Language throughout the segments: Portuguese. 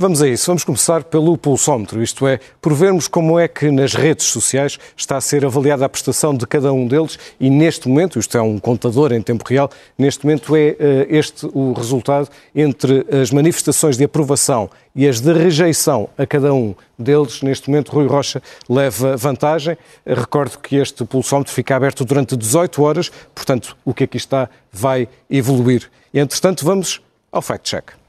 Vamos a isso. Vamos começar pelo pulsómetro, isto é, por vermos como é que nas redes sociais está a ser avaliada a prestação de cada um deles e neste momento, isto é um contador em tempo real, neste momento é eh, este o resultado entre as manifestações de aprovação e as de rejeição a cada um deles. Neste momento, Rui Rocha leva vantagem. Recordo que este pulsómetro fica aberto durante 18 horas, portanto, o que aqui está vai evoluir. Entretanto, vamos ao fact-check.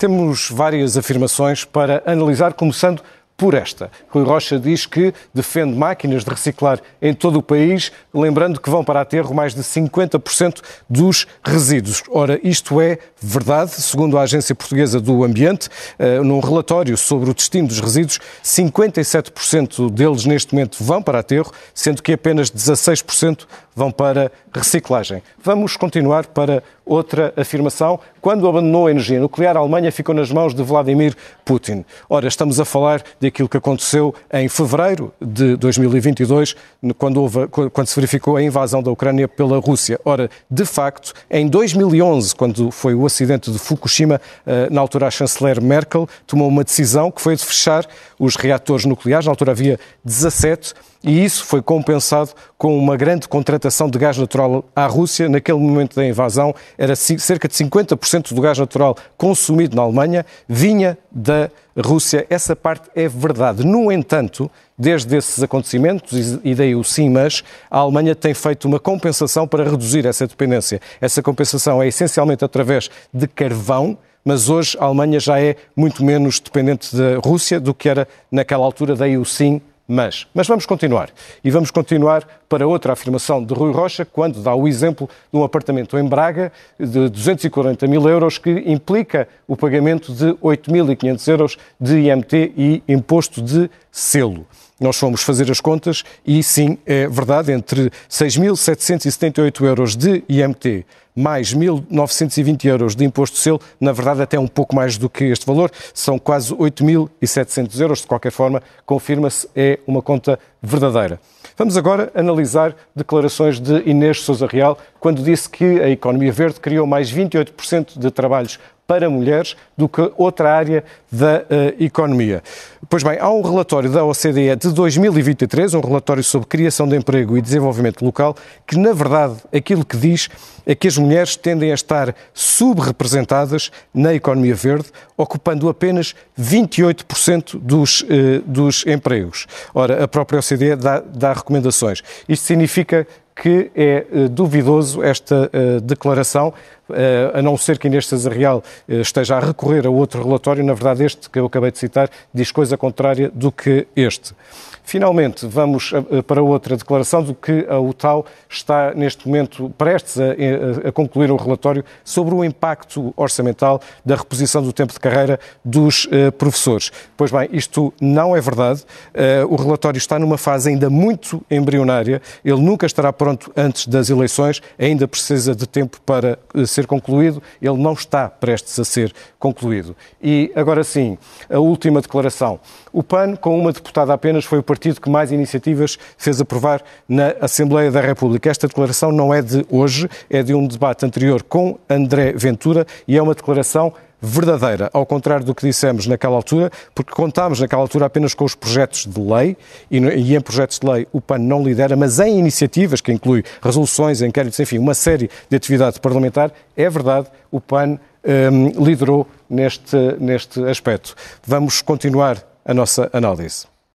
Temos várias afirmações para analisar, começando por esta. Rui Rocha diz que defende máquinas de reciclar em todo o país, lembrando que vão para aterro mais de 50% dos resíduos. Ora, isto é verdade, segundo a Agência Portuguesa do Ambiente, eh, num relatório sobre o destino dos resíduos, 57% deles neste momento vão para aterro, sendo que apenas 16% vão para reciclagem. Vamos continuar para outra afirmação. Quando abandonou a energia nuclear, a Alemanha ficou nas mãos de Vladimir Putin. Ora, estamos a falar daquilo que aconteceu em fevereiro de 2022, quando, houve, quando se verificou a invasão da Ucrânia pela Rússia. Ora, de facto, em 2011, quando foi o acidente de Fukushima, eh, na altura a chanceler Merkel tomou uma decisão que foi de fechar os reatores nucleares. Na altura havia 17 e isso foi compensado com uma grande contratação de gás natural à Rússia. Naquele momento da invasão, era cerca de 50% do gás natural consumido na Alemanha vinha da Rússia. Essa parte é verdade. No entanto, desde esses acontecimentos, e daí o sim, mas a Alemanha tem feito uma compensação para reduzir essa dependência. Essa compensação é essencialmente através de carvão, mas hoje a Alemanha já é muito menos dependente da Rússia do que era naquela altura, daí o sim mas. Mas vamos continuar. E vamos continuar para outra afirmação de Rui Rocha, quando dá o exemplo de um apartamento em Braga de 240 mil euros, que implica o pagamento de 8.500 euros de IMT e imposto de selo. Nós fomos fazer as contas e sim, é verdade, entre 6.778 euros de IMT mais 1.920 euros de imposto de selo, na verdade até um pouco mais do que este valor, são quase 8.700 euros, de qualquer forma, confirma-se, é uma conta verdadeira. Vamos agora analisar declarações de Inês Souza Real, quando disse que a economia verde criou mais 28% de trabalhos para mulheres do que outra área da uh, economia. Pois bem, há um relatório da OCDE de 2023, um relatório sobre criação de emprego e desenvolvimento local, que na verdade aquilo que diz é que as mulheres tendem a estar subrepresentadas na economia verde, ocupando apenas 28% dos, uh, dos empregos. Ora, a própria OCDE dá, dá recomendações. Isto significa que é uh, duvidoso esta declaração, a não ser que Inês César Real eh, esteja a recorrer a outro relatório, na verdade este que eu acabei de citar diz coisa contrária do que este. Finalmente, vamos eh, para outra declaração do que a UTAU está, neste momento, prestes a, a, concluir um relatório sobre o impacto orçamental da reposição do tempo de carreira dos uh, professores. Pois bem, isto não é verdade. Uh, o relatório está numa fase ainda muito embrionária. Ele nunca estará pronto antes das eleições, ainda precisa de tempo para uh, ser concluído. Ele não está prestes a ser concluído. E agora sim, a última declaração. O PAN, com uma deputada apenas, foi o partido que mais iniciativas fez aprovar na Assembleia da República. Esta declaração não é de hoje, é de um debate anterior com André Ventura e é uma declaração verdadeira, ao contrário do que dissemos naquela altura, porque contámos naquela altura apenas com os projetos de lei, e, em projetos de lei o PAN não lidera, mas em iniciativas, que inclui resoluções, inquéritos, enfim, uma série de atividade parlamentar, é verdade, o PAN um, liderou neste, neste aspecto. Vamos continuar a nossa análise.